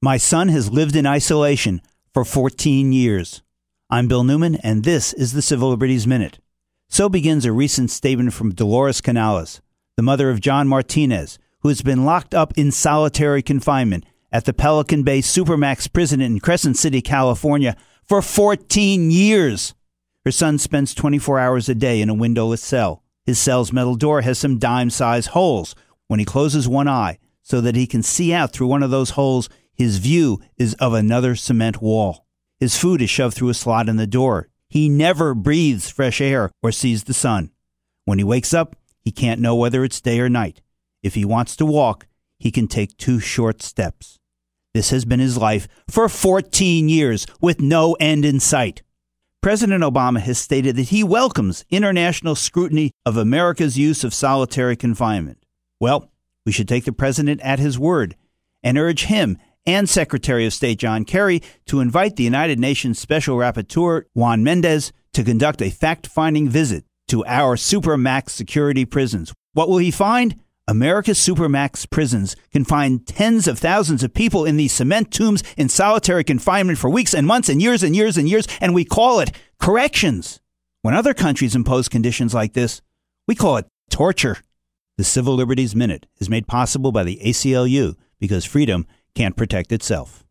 My son has lived in isolation for 14 years. I'm Bill Newman, and this is the Civil Liberties Minute. So begins a recent statement from Dolores Canales, the mother of John Martinez, who has been locked up in solitary confinement at the Pelican Bay Supermax prison in Crescent City, California, for 14 years. Her son spends 24 hours a day in a windowless cell. His cell's metal door has some dime sized holes. When he closes one eye so that he can see out through one of those holes, his view is of another cement wall. His food is shoved through a slot in the door. He never breathes fresh air or sees the sun. When he wakes up, he can't know whether it's day or night. If he wants to walk, he can take two short steps. This has been his life for 14 years with no end in sight. President Obama has stated that he welcomes international scrutiny of America's use of solitary confinement. Well, we should take the president at his word and urge him and Secretary of State John Kerry to invite the United Nations Special Rapporteur Juan Mendez to conduct a fact finding visit to our Supermax security prisons. What will he find? America's Supermax prisons confine tens of thousands of people in these cement tombs in solitary confinement for weeks and months and years and years and years, and we call it corrections. When other countries impose conditions like this, we call it torture. The Civil Liberties Minute is made possible by the ACLU because freedom can't protect itself.